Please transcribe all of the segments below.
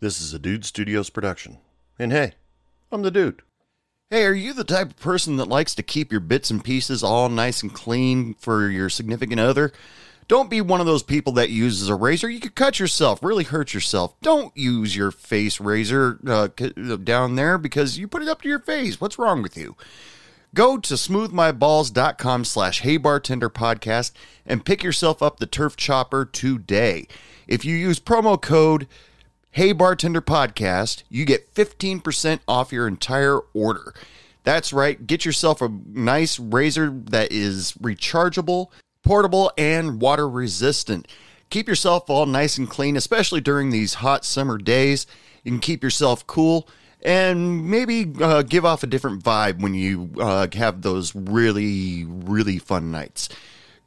This is a Dude Studios production. And hey, I'm the dude. Hey, are you the type of person that likes to keep your bits and pieces all nice and clean for your significant other? Don't be one of those people that uses a razor. You could cut yourself, really hurt yourself. Don't use your face razor uh, down there because you put it up to your face. What's wrong with you? Go to smoothmyballs.com slash heybartenderpodcast and pick yourself up the turf chopper today. If you use promo code Hey Bartender Podcast, you get 15% off your entire order. That's right, get yourself a nice razor that is rechargeable, portable, and water resistant. Keep yourself all nice and clean, especially during these hot summer days. You can keep yourself cool and maybe uh, give off a different vibe when you uh, have those really, really fun nights.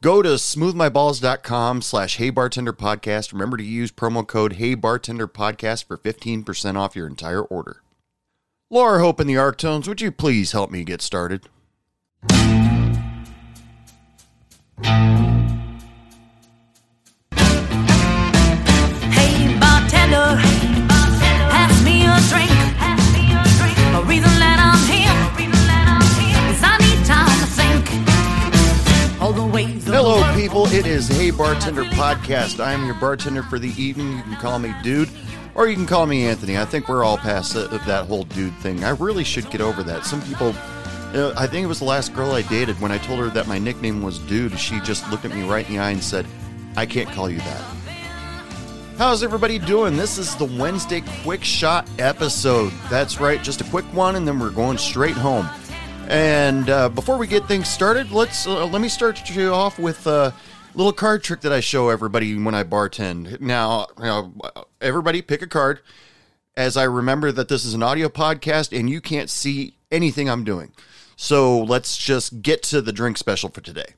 Go to smoothmyballs.com slash heybartenderpodcast. Remember to use promo code heybartenderpodcast for 15% off your entire order. Laura Hope in the Arctones, would you please help me get started? Hey bartender, pass me a drink. Hello, people. It is Hey Bartender Podcast. I am your bartender for the evening. You can call me Dude, or you can call me Anthony. I think we're all past that, that whole dude thing. I really should get over that. Some people, you know, I think it was the last girl I dated. When I told her that my nickname was Dude, she just looked at me right in the eye and said, I can't call you that. How's everybody doing? This is the Wednesday Quick Shot episode. That's right, just a quick one, and then we're going straight home. And uh, before we get things started, let's uh, let me start you off with a little card trick that I show everybody when I bartend. Now, you know, everybody pick a card. As I remember that this is an audio podcast and you can't see anything I'm doing, so let's just get to the drink special for today.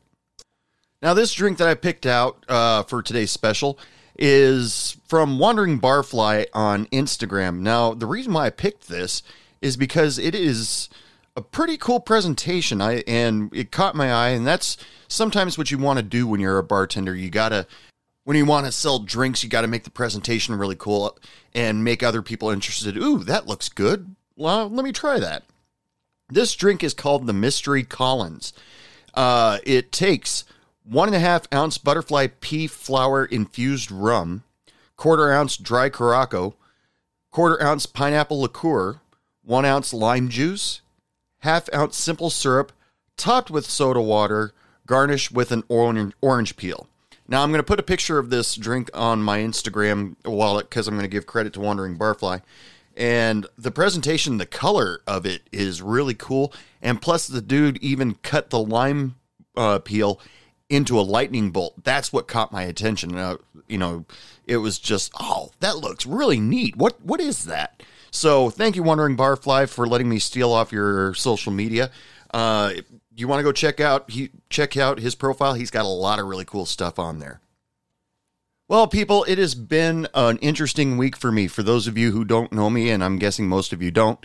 Now, this drink that I picked out uh, for today's special is from Wandering Barfly on Instagram. Now, the reason why I picked this is because it is a pretty cool presentation. I and it caught my eye, and that's sometimes what you want to do when you're a bartender. You gotta when you want to sell drinks, you got to make the presentation really cool and make other people interested. Ooh, that looks good. Well, let me try that. This drink is called the Mystery Collins. Uh, it takes one and a half ounce butterfly pea flower infused rum, quarter ounce dry Curaçao, quarter ounce pineapple liqueur, one ounce lime juice, half ounce simple syrup, topped with soda water, garnished with an orange, peel. Now I'm going to put a picture of this drink on my Instagram wallet because I'm going to give credit to Wandering Barfly. And the presentation, the color of it is really cool. And plus, the dude even cut the lime uh, peel into a lightning bolt. That's what caught my attention. Uh, you know, it was just, oh, that looks really neat. What What is that? So thank you, Wandering Barfly, for letting me steal off your social media. Uh, you want to go check out he check out his profile? He's got a lot of really cool stuff on there. Well, people, it has been an interesting week for me. For those of you who don't know me, and I'm guessing most of you don't,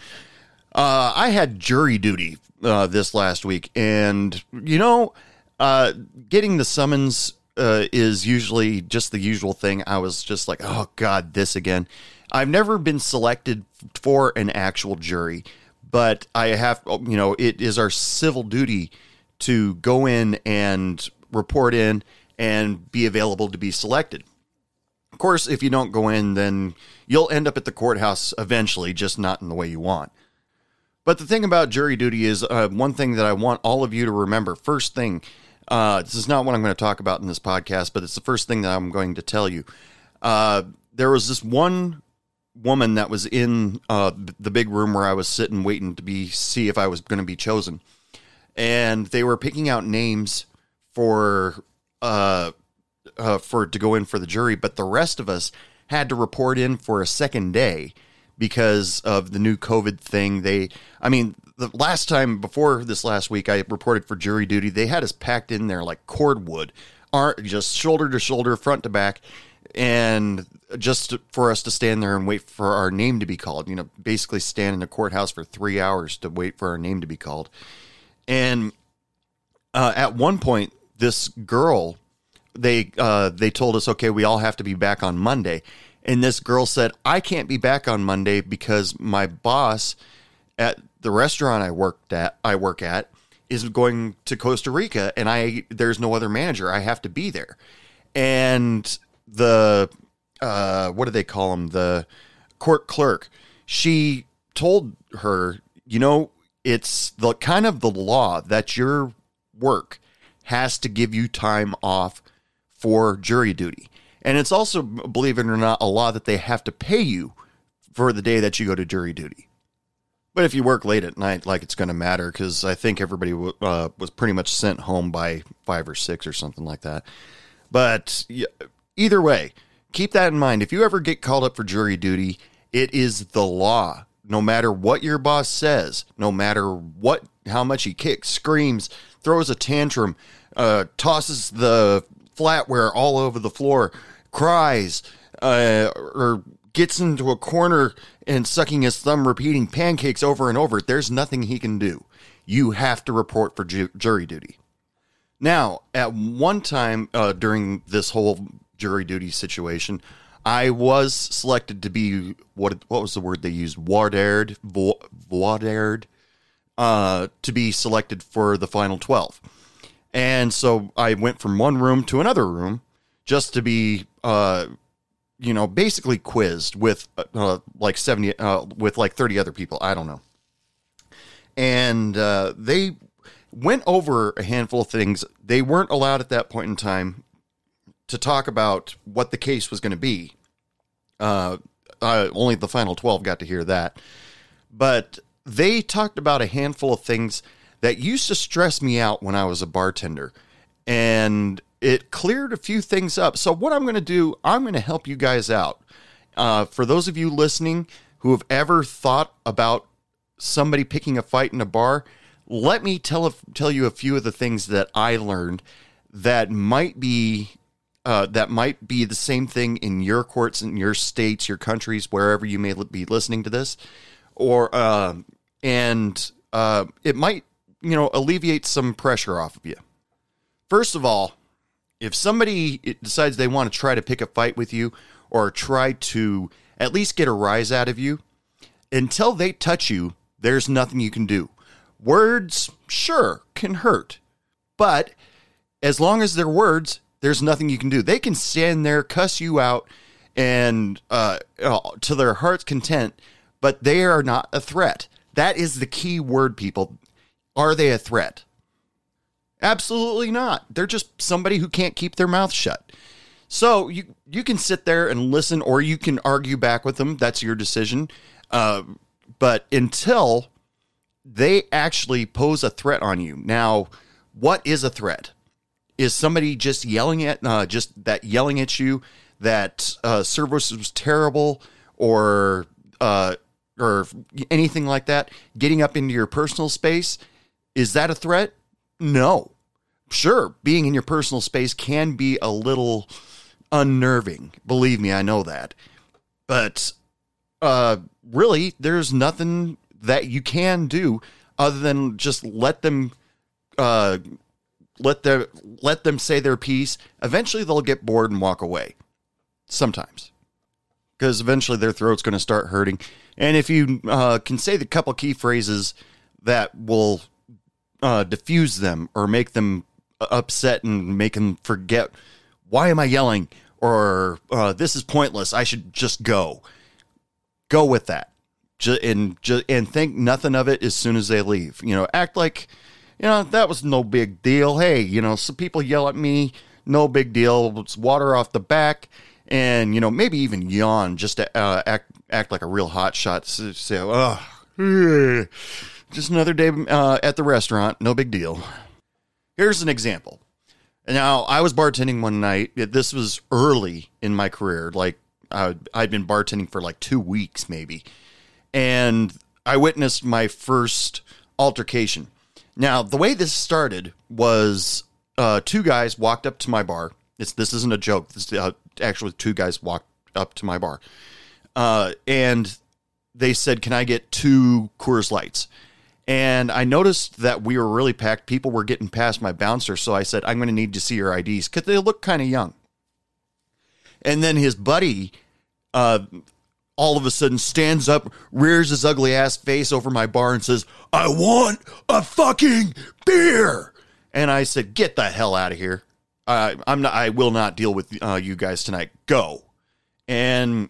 uh, I had jury duty uh, this last week, and you know, uh, getting the summons uh, is usually just the usual thing. I was just like, oh god, this again. I've never been selected for an actual jury, but I have, you know, it is our civil duty to go in and report in and be available to be selected. Of course, if you don't go in, then you'll end up at the courthouse eventually, just not in the way you want. But the thing about jury duty is uh, one thing that I want all of you to remember. First thing, uh, this is not what I'm going to talk about in this podcast, but it's the first thing that I'm going to tell you. Uh, there was this one woman that was in uh, the big room where I was sitting waiting to be see if I was going to be chosen, and they were picking out names for uh, uh, for to go in for the jury, but the rest of us had to report in for a second day because of the new COVID thing. They, I mean, the last time before this last week, I reported for jury duty. They had us packed in there like cordwood, aren't just shoulder to shoulder, front to back, and just for us to stand there and wait for our name to be called. You know, basically stand in the courthouse for three hours to wait for our name to be called. And uh, at one point, this girl, they uh, they told us, okay, we all have to be back on Monday. And this girl said, I can't be back on Monday because my boss at the restaurant I worked at, I work at, is going to Costa Rica and I there's no other manager. I have to be there. And the uh what do they call him? The court clerk. She told her, you know, it's the kind of the law that your work has to give you time off for jury duty. And it's also, believe it or not, a law that they have to pay you for the day that you go to jury duty. But if you work late at night, like it's going to matter because I think everybody w- uh, was pretty much sent home by five or six or something like that. But yeah, either way, keep that in mind. If you ever get called up for jury duty, it is the law. No matter what your boss says, no matter what, how much he kicks, screams, throws a tantrum, uh, tosses the flatware all over the floor, cries, uh, or gets into a corner and sucking his thumb, repeating pancakes over and over, there's nothing he can do. You have to report for ju- jury duty. Now, at one time uh, during this whole jury duty situation, I was selected to be what what was the word they used? Wardared, wardared, uh, to be selected for the final twelve. And so I went from one room to another room just to be, uh, you know, basically quizzed with uh, like 70, uh, with like 30 other people. I don't know. And uh, they went over a handful of things. They weren't allowed at that point in time to talk about what the case was going to be. Uh, uh, only the final 12 got to hear that. But they talked about a handful of things that used to stress me out when I was a bartender. And it cleared a few things up. So, what I'm going to do, I'm going to help you guys out. Uh, for those of you listening who have ever thought about somebody picking a fight in a bar, let me tell tell you a few of the things that I learned that might be uh, that might be the same thing in your courts, in your states, your countries, wherever you may be listening to this, or uh, and uh, it might you know alleviate some pressure off of you. First of all, if somebody decides they want to try to pick a fight with you or try to at least get a rise out of you, until they touch you, there's nothing you can do. Words, sure, can hurt, but as long as they're words, there's nothing you can do. They can stand there, cuss you out, and uh, uh, to their heart's content, but they are not a threat. That is the key word, people. Are they a threat? Absolutely not. They're just somebody who can't keep their mouth shut. So you you can sit there and listen, or you can argue back with them. That's your decision. Uh, but until they actually pose a threat on you, now what is a threat? Is somebody just yelling at uh, just that yelling at you that uh, service was terrible, or uh, or anything like that? Getting up into your personal space is that a threat? No. Sure, being in your personal space can be a little unnerving. Believe me, I know that. But uh really there's nothing that you can do other than just let them uh let their let them say their piece. Eventually they'll get bored and walk away. Sometimes. Because eventually their throat's going to start hurting. And if you uh, can say the couple key phrases that will uh, diffuse them or make them upset and make them forget why am I yelling or uh, this is pointless. I should just go. Go with that, just, and just, and think nothing of it as soon as they leave. You know, act like you know that was no big deal. Hey, you know, some people yell at me, no big deal. It's water off the back, and you know maybe even yawn just to uh, act act like a real hot shot. So, oh, just another day uh, at the restaurant, no big deal. Here's an example. Now, I was bartending one night. This was early in my career. Like, uh, I'd been bartending for like two weeks, maybe. And I witnessed my first altercation. Now, the way this started was uh, two guys walked up to my bar. It's, this isn't a joke. This uh, actually two guys walked up to my bar, uh, and they said, "Can I get two Coors Lights?" And I noticed that we were really packed. People were getting past my bouncer. So I said, I'm going to need to see your IDs because they look kind of young. And then his buddy uh, all of a sudden stands up, rears his ugly ass face over my bar, and says, I want a fucking beer. And I said, Get the hell out of here. I'm not, I will not deal with uh, you guys tonight. Go. And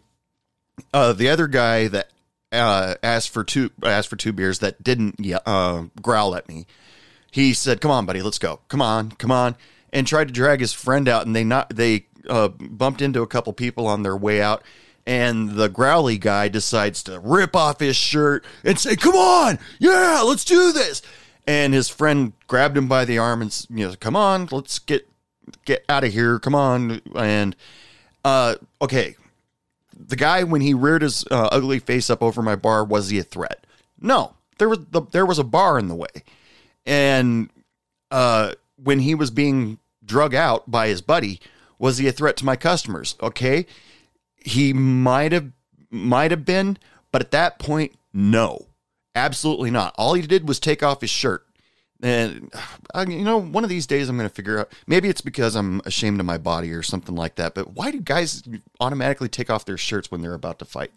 uh, the other guy that uh, asked for two asked for two beers that didn't uh, growl at me. He said, "Come on, buddy, let's go. Come on, come on," and tried to drag his friend out. And they not they uh, bumped into a couple people on their way out. And the growly guy decides to rip off his shirt and say, "Come on, yeah, let's do this." And his friend grabbed him by the arm and you know, "Come on, let's get get out of here. Come on." And uh, okay, the guy when he reared his uh, ugly face up over my bar was he a threat? No, there was the, there was a bar in the way, and uh, when he was being drug out by his buddy, was he a threat to my customers? Okay, he might have might have been, but at that point, no, absolutely not. All he did was take off his shirt. And uh, you know, one of these days I'm going to figure out. Maybe it's because I'm ashamed of my body or something like that. But why do guys automatically take off their shirts when they're about to fight?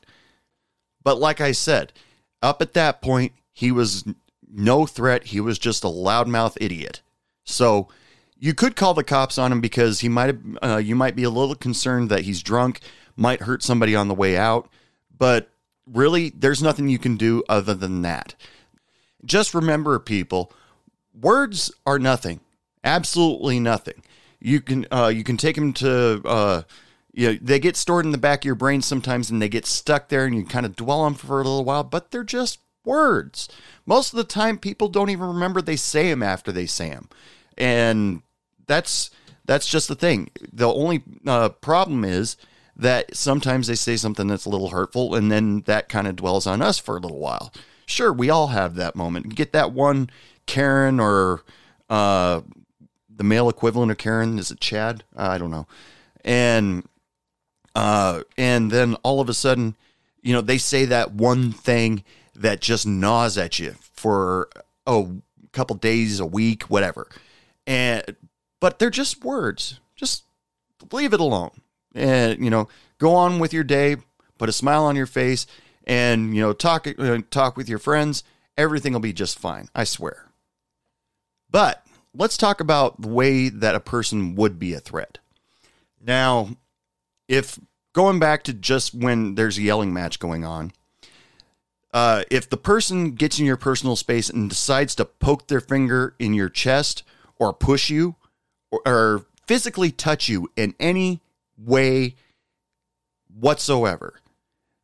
But like I said, up at that point, he was no threat. He was just a loudmouth idiot. So you could call the cops on him because he might have. Uh, you might be a little concerned that he's drunk, might hurt somebody on the way out. But really, there's nothing you can do other than that. Just remember, people words are nothing absolutely nothing you can uh, you can take them to uh, you know, they get stored in the back of your brain sometimes and they get stuck there and you kind of dwell on them for a little while but they're just words most of the time people don't even remember they say them after they say them and that's that's just the thing the only uh, problem is that sometimes they say something that's a little hurtful and then that kind of dwells on us for a little while sure we all have that moment get that one Karen or uh, the male equivalent of Karen is it Chad? I don't know. And uh, and then all of a sudden, you know, they say that one thing that just gnaws at you for a couple days, a week, whatever. And but they're just words. Just leave it alone. And you know, go on with your day, put a smile on your face, and you know, talk uh, talk with your friends. Everything will be just fine. I swear. But let's talk about the way that a person would be a threat. Now, if going back to just when there's a yelling match going on, uh, if the person gets in your personal space and decides to poke their finger in your chest or push you or, or physically touch you in any way whatsoever,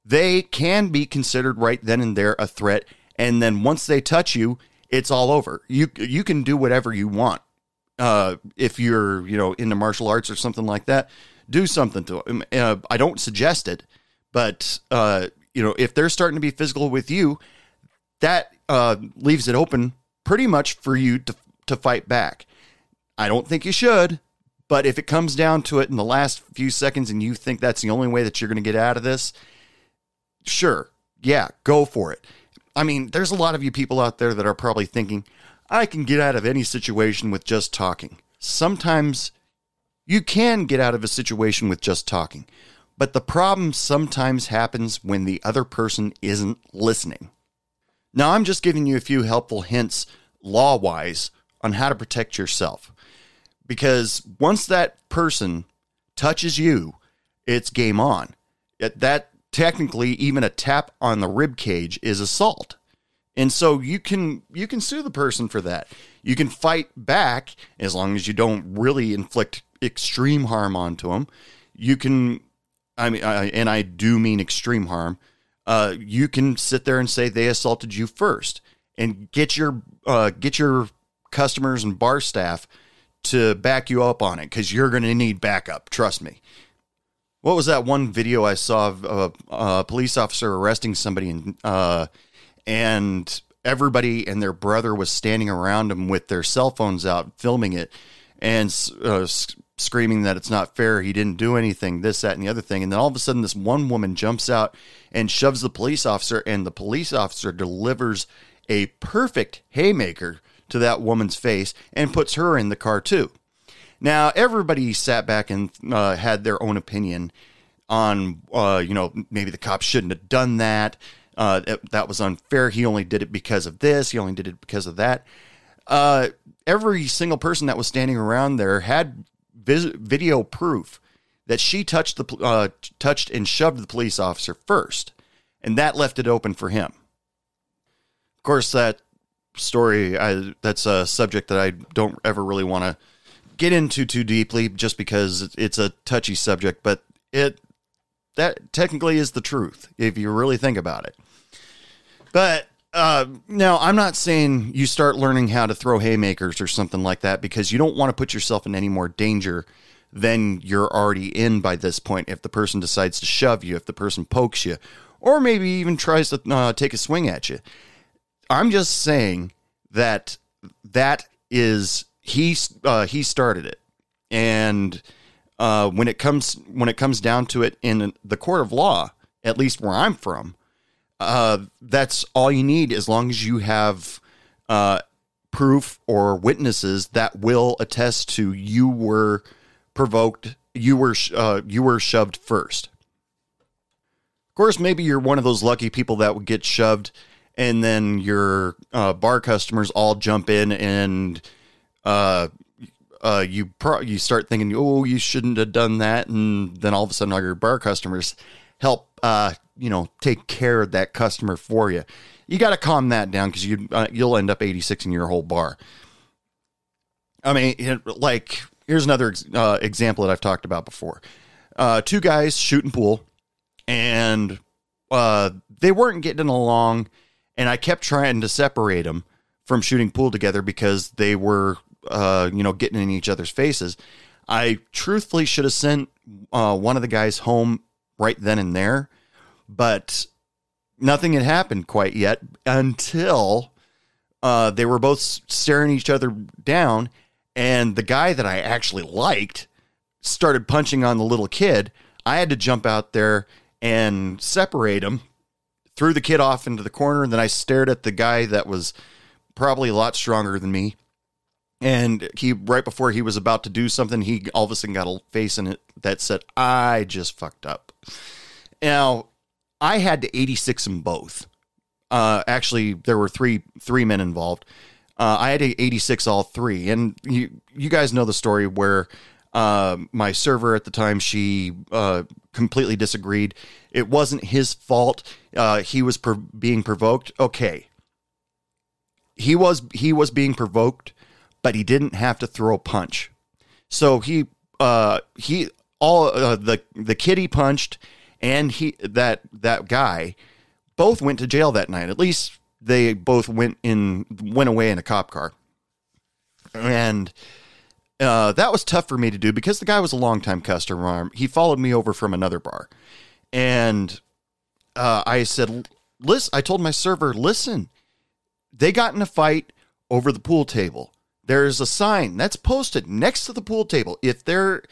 they can be considered right then and there a threat. And then once they touch you, it's all over. You you can do whatever you want. Uh, if you're you know into martial arts or something like that, do something to them. Uh, I don't suggest it, but uh, you know if they're starting to be physical with you, that uh, leaves it open pretty much for you to to fight back. I don't think you should, but if it comes down to it in the last few seconds and you think that's the only way that you're going to get out of this, sure, yeah, go for it. I mean, there's a lot of you people out there that are probably thinking, I can get out of any situation with just talking. Sometimes you can get out of a situation with just talking, but the problem sometimes happens when the other person isn't listening. Now, I'm just giving you a few helpful hints, law wise, on how to protect yourself. Because once that person touches you, it's game on. That technically, even a tap on the rib cage is assault. And so you can you can sue the person for that. You can fight back as long as you don't really inflict extreme harm onto them. You can, I mean, I, and I do mean extreme harm. Uh, you can sit there and say they assaulted you first, and get your uh, get your customers and bar staff to back you up on it because you're going to need backup. Trust me. What was that one video I saw of a, a police officer arresting somebody and uh, and everybody and their brother was standing around him with their cell phones out filming it and uh, screaming that it's not fair he didn't do anything this that and the other thing and then all of a sudden this one woman jumps out and shoves the police officer and the police officer delivers a perfect haymaker to that woman's face and puts her in the car too now everybody sat back and uh, had their own opinion on uh, you know maybe the cop shouldn't have done that. Uh, that, that was unfair. He only did it because of this. He only did it because of that. Uh, every single person that was standing around there had vis- video proof that she touched the uh, touched and shoved the police officer first, and that left it open for him. Of course, that story I, that's a subject that I don't ever really want to get into too deeply, just because it's a touchy subject. But it that technically is the truth if you really think about it. But uh, now I'm not saying you start learning how to throw haymakers or something like that because you don't want to put yourself in any more danger than you're already in by this point. If the person decides to shove you, if the person pokes you, or maybe even tries to uh, take a swing at you, I'm just saying that that is he uh, he started it, and uh, when it comes when it comes down to it in the court of law, at least where I'm from, uh, that's all you need as long as you have uh, proof or witnesses that will attest to you were provoked, you were uh, you were shoved first. Of course, maybe you're one of those lucky people that would get shoved, and then your uh, bar customers all jump in and uh, uh, you pro- you start thinking, oh, you shouldn't have done that, and then all of a sudden, all your bar customers help, uh, you know, take care of that customer for you. You got to calm that down because you uh, you'll end up 86 in your whole bar. I mean, it, like here's another uh, example that I've talked about before. Uh, two guys shooting pool, and uh, they weren't getting along, and I kept trying to separate them from shooting pool together because they were uh, you know, getting in each other's faces. I truthfully should have sent uh, one of the guys home right then and there, but nothing had happened quite yet until uh, they were both staring each other down, and the guy that I actually liked started punching on the little kid. I had to jump out there and separate him, threw the kid off into the corner, and then I stared at the guy that was probably a lot stronger than me. And he right before he was about to do something he all of a sudden got a face in it that said i just fucked up. Now i had to 86 them both. Uh actually there were three three men involved. Uh, i had to 86 all three. And you you guys know the story where uh, my server at the time she uh, completely disagreed it wasn't his fault uh, he was per- being provoked okay he was he was being provoked but he didn't have to throw a punch. So he uh he all uh, the the kid he punched and he that that guy both went to jail that night. At least they both went in went away in a cop car. And uh, that was tough for me to do because the guy was a longtime customer. He followed me over from another bar, and uh, I said, "Listen," I told my server, "Listen, they got in a fight over the pool table there's a sign that's posted next to the pool table. If there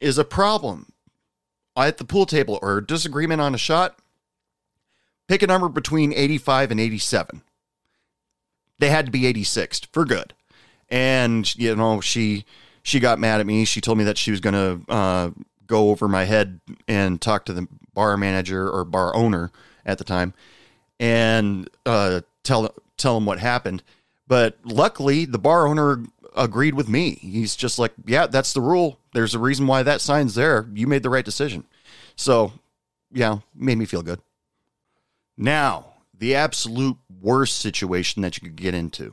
is a problem at the pool table or disagreement on a shot, pick a number between 85 and 87. They had to be 86th for good. And, you know, she she got mad at me. She told me that she was going to uh, go over my head and talk to the bar manager or bar owner at the time and uh, tell tell him what happened. But luckily, the bar owner agreed with me. He's just like, yeah, that's the rule. There's a reason why that sign's there. You made the right decision. So, yeah, made me feel good. Now, the absolute worst situation that you could get into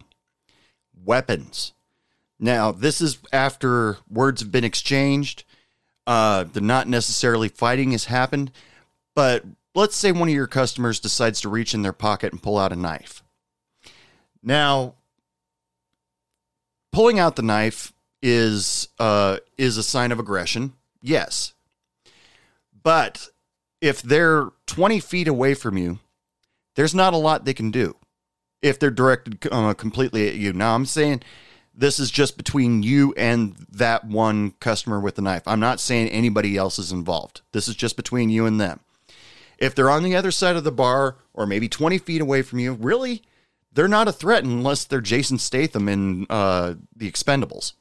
weapons. Now, this is after words have been exchanged. Uh, not necessarily fighting has happened, but let's say one of your customers decides to reach in their pocket and pull out a knife. Now, pulling out the knife is uh, is a sign of aggression. Yes, but if they're twenty feet away from you, there's not a lot they can do. If they're directed uh, completely at you. Now, I'm saying this is just between you and that one customer with the knife. I'm not saying anybody else is involved. This is just between you and them. If they're on the other side of the bar or maybe 20 feet away from you, really, they're not a threat unless they're Jason Statham in uh, The Expendables.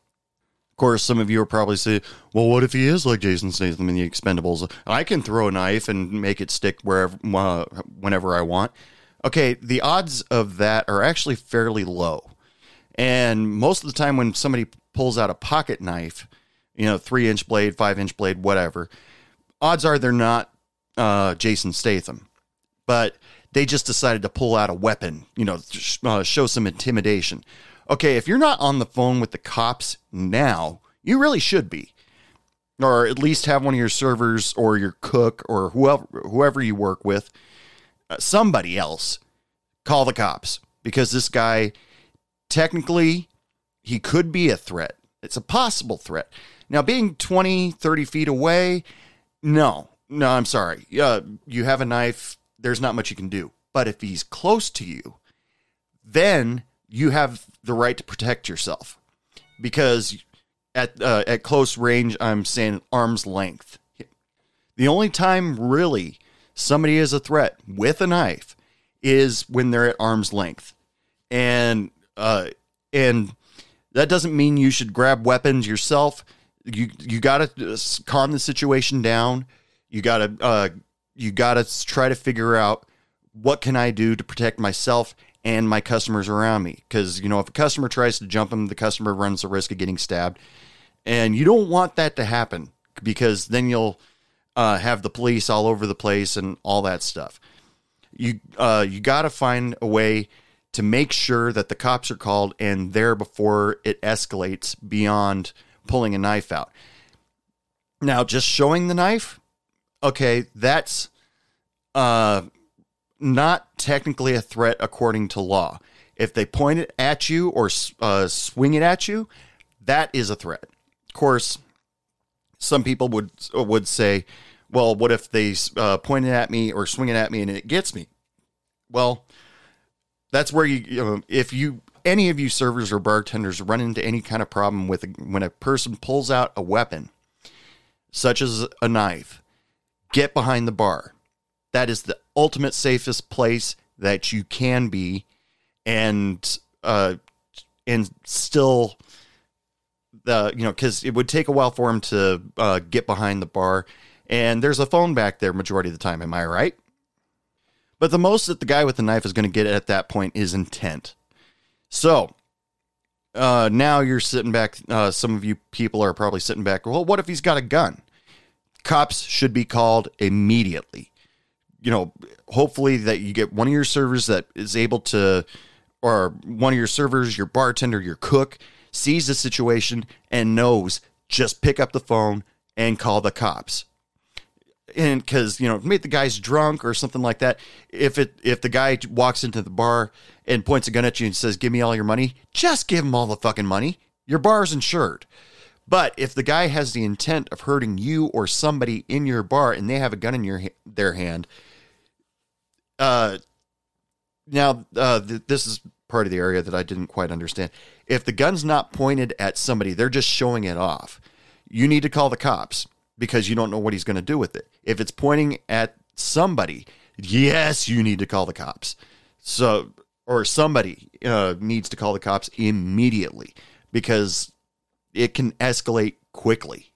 Of course, some of you are probably say, "Well, what if he is like Jason Statham in the Expendables? I can throw a knife and make it stick wherever, uh, whenever I want." Okay, the odds of that are actually fairly low, and most of the time when somebody pulls out a pocket knife, you know, three inch blade, five inch blade, whatever, odds are they're not uh, Jason Statham, but they just decided to pull out a weapon, you know, sh- uh, show some intimidation. Okay, if you're not on the phone with the cops now, you really should be. Or at least have one of your servers or your cook or whoever whoever you work with, uh, somebody else call the cops because this guy technically he could be a threat. It's a possible threat. Now being 20, 30 feet away, no. No, I'm sorry. Uh, you have a knife, there's not much you can do. But if he's close to you, then you have the right to protect yourself because at uh, at close range, I'm saying arm's length. The only time really somebody is a threat with a knife is when they're at arm's length, and uh, and that doesn't mean you should grab weapons yourself. You you got to calm the situation down. You got to uh, you got to try to figure out what can I do to protect myself and my customers around me. Because, you know, if a customer tries to jump him, the customer runs the risk of getting stabbed. And you don't want that to happen because then you'll uh, have the police all over the place and all that stuff. You uh, you got to find a way to make sure that the cops are called and there before it escalates beyond pulling a knife out. Now, just showing the knife, okay, that's uh, not technically a threat according to law. If they point it at you or uh, swing it at you, that is a threat. Of course, some people would would say, "Well, what if they uh, point it at me or swing it at me and it gets me?" Well, that's where you, you know, if you any of you servers or bartenders run into any kind of problem with when a person pulls out a weapon, such as a knife, get behind the bar. That is the ultimate safest place that you can be, and uh, and still the you know because it would take a while for him to uh, get behind the bar, and there's a phone back there majority of the time. Am I right? But the most that the guy with the knife is going to get at that point is intent. So uh, now you're sitting back. Uh, some of you people are probably sitting back. Well, what if he's got a gun? Cops should be called immediately you know, hopefully that you get one of your servers that is able to, or one of your servers, your bartender, your cook, sees the situation and knows just pick up the phone and call the cops. And because you know, maybe the guy's drunk or something like that. If it if the guy walks into the bar and points a gun at you and says, "Give me all your money," just give him all the fucking money. Your bar's insured. But if the guy has the intent of hurting you or somebody in your bar and they have a gun in your their hand, uh, now uh, th- this is part of the area that I didn't quite understand. If the gun's not pointed at somebody, they're just showing it off. You need to call the cops because you don't know what he's going to do with it. If it's pointing at somebody, yes, you need to call the cops. So, or somebody uh, needs to call the cops immediately because it can escalate quickly.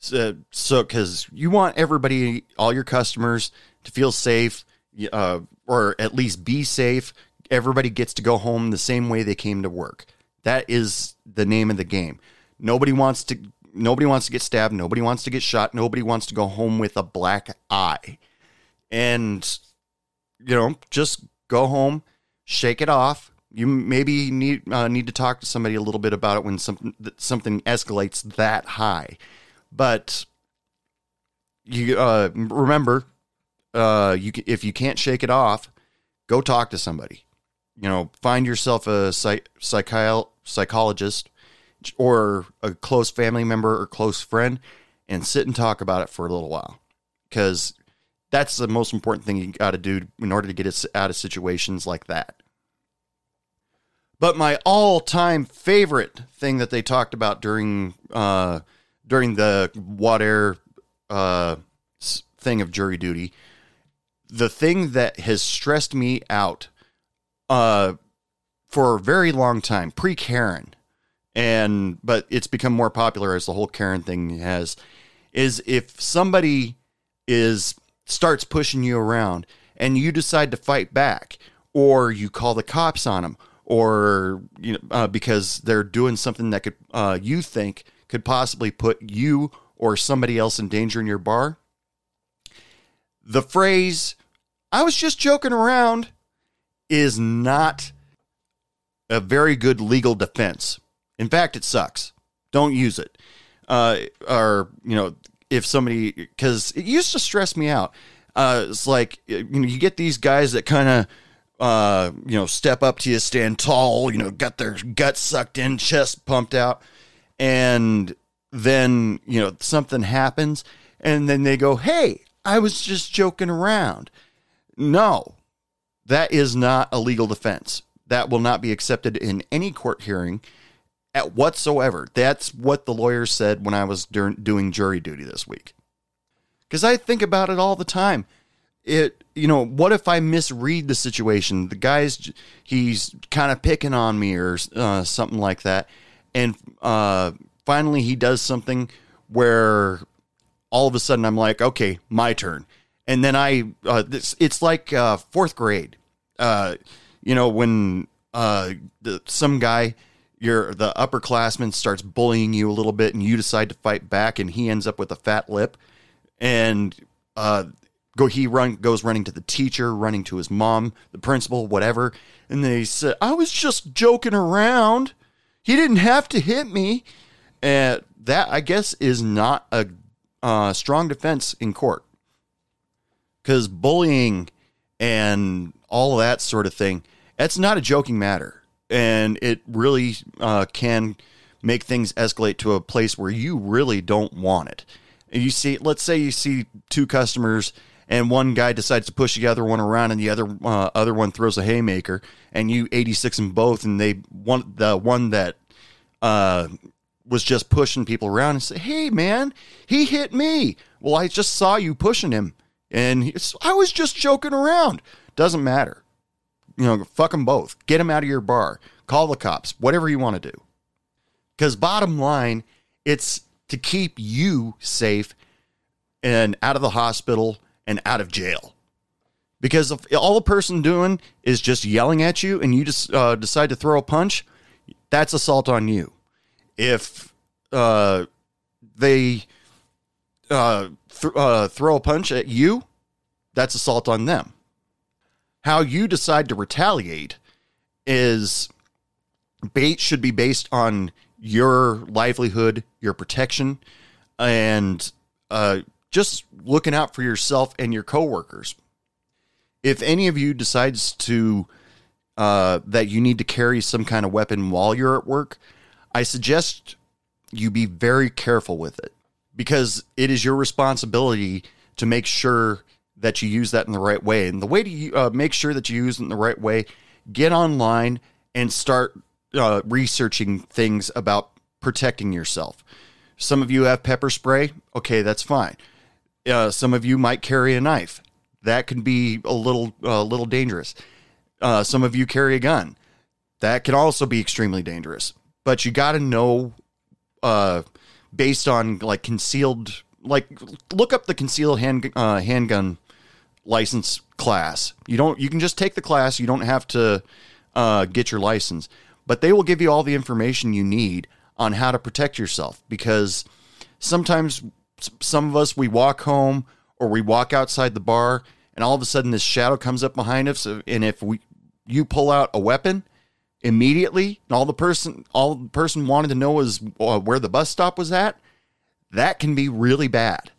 So, so because you want everybody, all your customers, to feel safe uh, or at least be safe. Everybody gets to go home the same way they came to work. That is the name of the game. Nobody wants to. Nobody wants to get stabbed. Nobody wants to get shot. Nobody wants to go home with a black eye. And you know, just go home, shake it off. You maybe need uh, need to talk to somebody a little bit about it when something something escalates that high. But you uh, remember uh, you if you can't shake it off, go talk to somebody. You know, find yourself a psych, psychi- psychologist or a close family member or close friend and sit and talk about it for a little while because that's the most important thing you got to do in order to get us out of situations like that. But my all-time favorite thing that they talked about during uh, during the water uh, thing of jury duty the thing that has stressed me out uh, for a very long time, pre Karen, and but it's become more popular as the whole Karen thing has. Is if somebody is starts pushing you around and you decide to fight back, or you call the cops on them, or you know uh, because they're doing something that could uh, you think could possibly put you or somebody else in danger in your bar. The phrase "I was just joking around" is not a very good legal defense. In fact, it sucks. Don't use it. Uh, or you know, if somebody because it used to stress me out. Uh, it's like you know, you get these guys that kind of uh, you know step up to you, stand tall, you know, got their guts sucked in, chest pumped out, and then you know something happens, and then they go, "Hey, I was just joking around." No, that is not a legal defense. That will not be accepted in any court hearing at whatsoever. That's what the lawyer said when I was dur- doing jury duty this week. Because I think about it all the time. It, you know, what if I misread the situation? The guy's he's kind of picking on me or uh, something like that, and uh, finally he does something where all of a sudden I'm like, okay, my turn, and then I, uh, this, it's like uh, fourth grade. Uh, you know, when uh, the, some guy, your the upperclassman starts bullying you a little bit, and you decide to fight back, and he ends up with a fat lip, and uh, go he run goes running to the teacher, running to his mom, the principal, whatever, and they said, "I was just joking around. He didn't have to hit me." And that I guess is not a uh, strong defense in court because bullying and all that sort of thing that's not a joking matter and it really uh, can make things escalate to a place where you really don't want it. And you see let's say you see two customers and one guy decides to push the other one around and the other uh, other one throws a haymaker and you 86 them both and they want the one that uh, was just pushing people around and say hey man he hit me. Well i just saw you pushing him and he, i was just joking around. Doesn't matter you know, fuck them both. Get them out of your bar. Call the cops. Whatever you want to do. Because bottom line, it's to keep you safe and out of the hospital and out of jail. Because if all the person doing is just yelling at you and you just uh, decide to throw a punch, that's assault on you. If uh, they uh, th- uh, throw a punch at you, that's assault on them how you decide to retaliate is bait should be based on your livelihood, your protection, and uh, just looking out for yourself and your coworkers. If any of you decides to uh, that you need to carry some kind of weapon while you're at work, I suggest you be very careful with it because it is your responsibility to make sure that you use that in the right way. And the way to uh, make sure that you use it in the right way, get online and start uh, researching things about protecting yourself. Some of you have pepper spray. Okay, that's fine. Uh, some of you might carry a knife. That can be a little a little dangerous. Uh, some of you carry a gun. That can also be extremely dangerous. But you got to know, uh, based on like concealed, like look up the concealed hand uh, handgun license class. You don't. You can just take the class. You don't have to uh, get your license, but they will give you all the information you need on how to protect yourself. Because sometimes some of us we walk home or we walk outside the bar, and all of a sudden this shadow comes up behind us, and if we you pull out a weapon immediately, and all the person all the person wanted to know was uh, where the bus stop was at, that can be really bad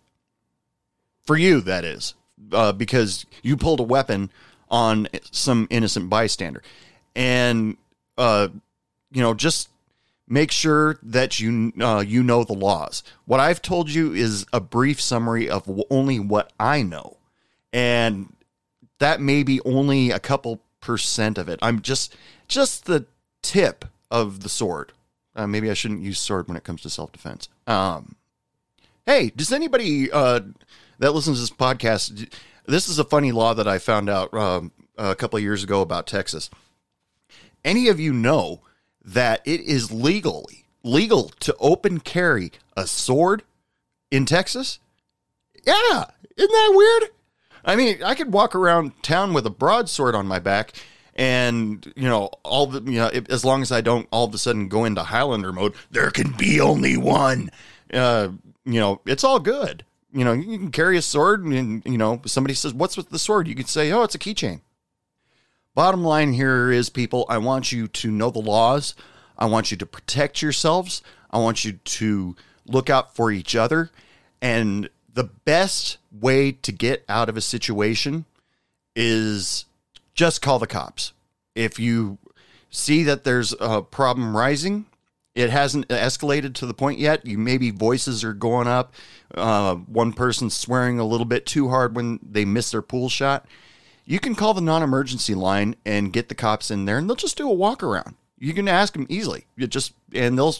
for you. That is uh, because you pulled a weapon on some innocent bystander, and uh, you know just make sure that you uh, you know the laws. What I've told you is a brief summary of only what I know, and that may be only a couple percent of it. I'm just just the tip of the sword. Uh, maybe I shouldn't use sword when it comes to self defense. Um, hey, does anybody uh, that listens to this podcast, this is a funny law that I found out um, a couple of years ago about Texas. Any of you know that it is legally legal to open carry a sword in Texas? Yeah, isn't that weird? I mean, I could walk around town with a broadsword on my back, and you know, all the you know, as long as I don't all of a sudden go into Highlander mode, there can be only one. Uh, you know, it's all good. You know, you can carry a sword, and you know, somebody says, "What's with the sword?" You could say, "Oh, it's a keychain." Bottom line here is, people, I want you to know the laws. I want you to protect yourselves. I want you to look out for each other. And the best way to get out of a situation is just call the cops. If you see that there's a problem rising, it hasn't escalated to the point yet. You maybe voices are going up. Uh, one person's swearing a little bit too hard when they miss their pool shot. You can call the non-emergency line and get the cops in there, and they'll just do a walk around. You can ask them easily. You just and they'll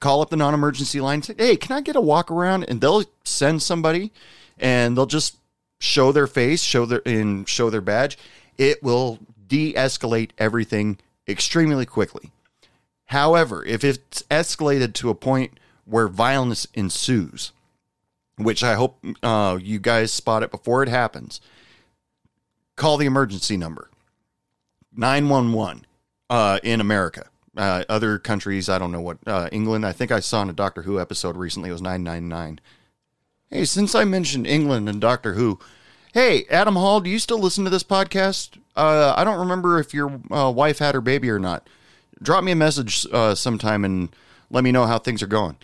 call up the non-emergency line. And say, hey, can I get a walk around? And they'll send somebody, and they'll just show their face, show their and show their badge. It will de-escalate everything extremely quickly. However, if it's escalated to a point where violence ensues, which I hope uh, you guys spot it before it happens, call the emergency number 911 uh, in America. Uh, other countries, I don't know what. Uh, England, I think I saw in a Doctor Who episode recently, it was 999. Hey, since I mentioned England and Doctor Who, hey, Adam Hall, do you still listen to this podcast? Uh, I don't remember if your uh, wife had her baby or not. Drop me a message uh, sometime and let me know how things are going.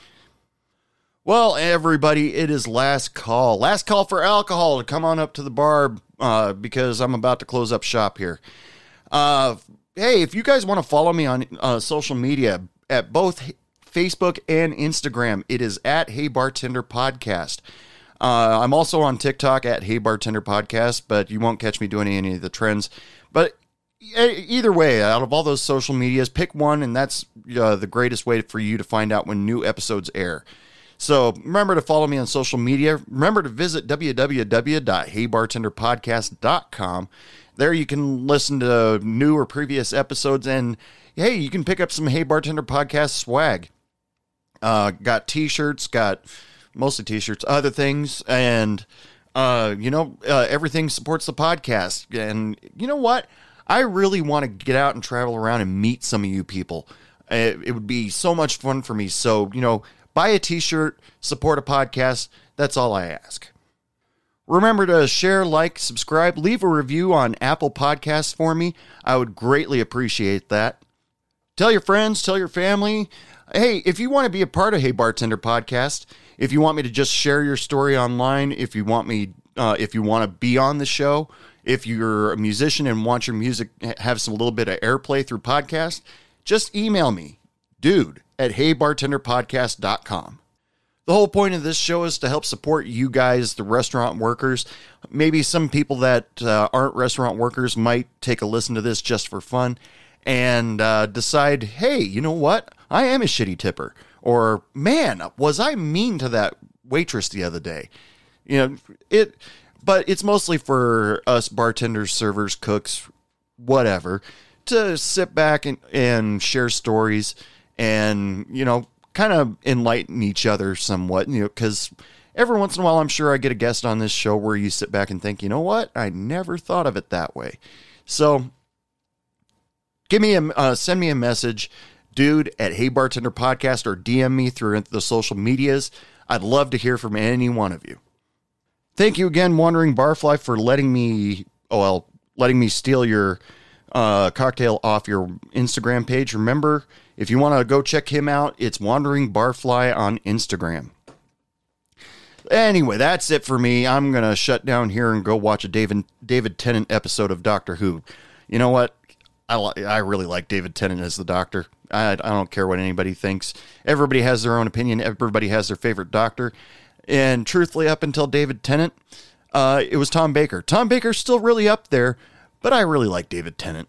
Well, everybody, it is last call. Last call for alcohol to come on up to the bar uh, because I'm about to close up shop here. Uh, hey, if you guys want to follow me on uh, social media at both Facebook and Instagram, it is at Hey Bartender Podcast. Uh, I'm also on TikTok at Hey Bartender Podcast, but you won't catch me doing any of the trends. But either way, out of all those social medias, pick one, and that's uh, the greatest way for you to find out when new episodes air. So remember to follow me on social media. Remember to visit www.heybartenderpodcast.com. There you can listen to new or previous episodes, and hey, you can pick up some Hey Bartender Podcast swag. Uh, got t-shirts, got mostly t-shirts, other things, and uh, you know, uh, everything supports the podcast. And you know what? I really want to get out and travel around and meet some of you people. It, it would be so much fun for me. So, you know, buy a t-shirt, support a podcast. That's all I ask. Remember to share, like, subscribe, leave a review on Apple Podcasts for me. I would greatly appreciate that. Tell your friends, tell your family. Hey, if you want to be a part of Hey Bartender podcast, if you want me to just share your story online, if you want me, uh, if you want to be on the show, if you're a musician and want your music have some little bit of airplay through podcast, just email me, dude at heybartenderpodcast.com. The whole point of this show is to help support you guys, the restaurant workers. Maybe some people that uh, aren't restaurant workers might take a listen to this just for fun and uh, decide, hey, you know what? I am a shitty tipper. Or, man, was I mean to that waitress the other day? You know, it, but it's mostly for us bartenders, servers, cooks, whatever, to sit back and, and share stories and, you know, kind of enlighten each other somewhat, you know, because every once in a while, I'm sure I get a guest on this show where you sit back and think, you know what? I never thought of it that way. So give me a, uh, send me a message, dude, at Hey Bartender Podcast or DM me through the social medias. I'd love to hear from any one of you. Thank you again, Wandering Barfly, for letting me, oh, well, letting me steal your uh, cocktail off your Instagram page. Remember, if you want to go check him out, it's Wandering Barfly on Instagram. Anyway, that's it for me. I'm gonna shut down here and go watch a David David Tennant episode of Doctor Who. You know what? I li- I really like David Tennant as the Doctor. I I don't care what anybody thinks. Everybody has their own opinion. Everybody has their favorite Doctor. And truthfully, up until David Tennant, uh, it was Tom Baker. Tom Baker's still really up there, but I really like David Tennant.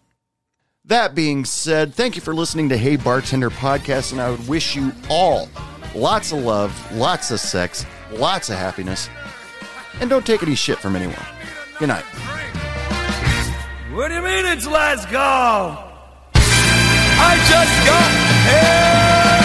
That being said, thank you for listening to Hey Bartender Podcast, and I would wish you all lots of love, lots of sex, lots of happiness, and don't take any shit from anyone. Good night. What do you mean it's last call? I just got here.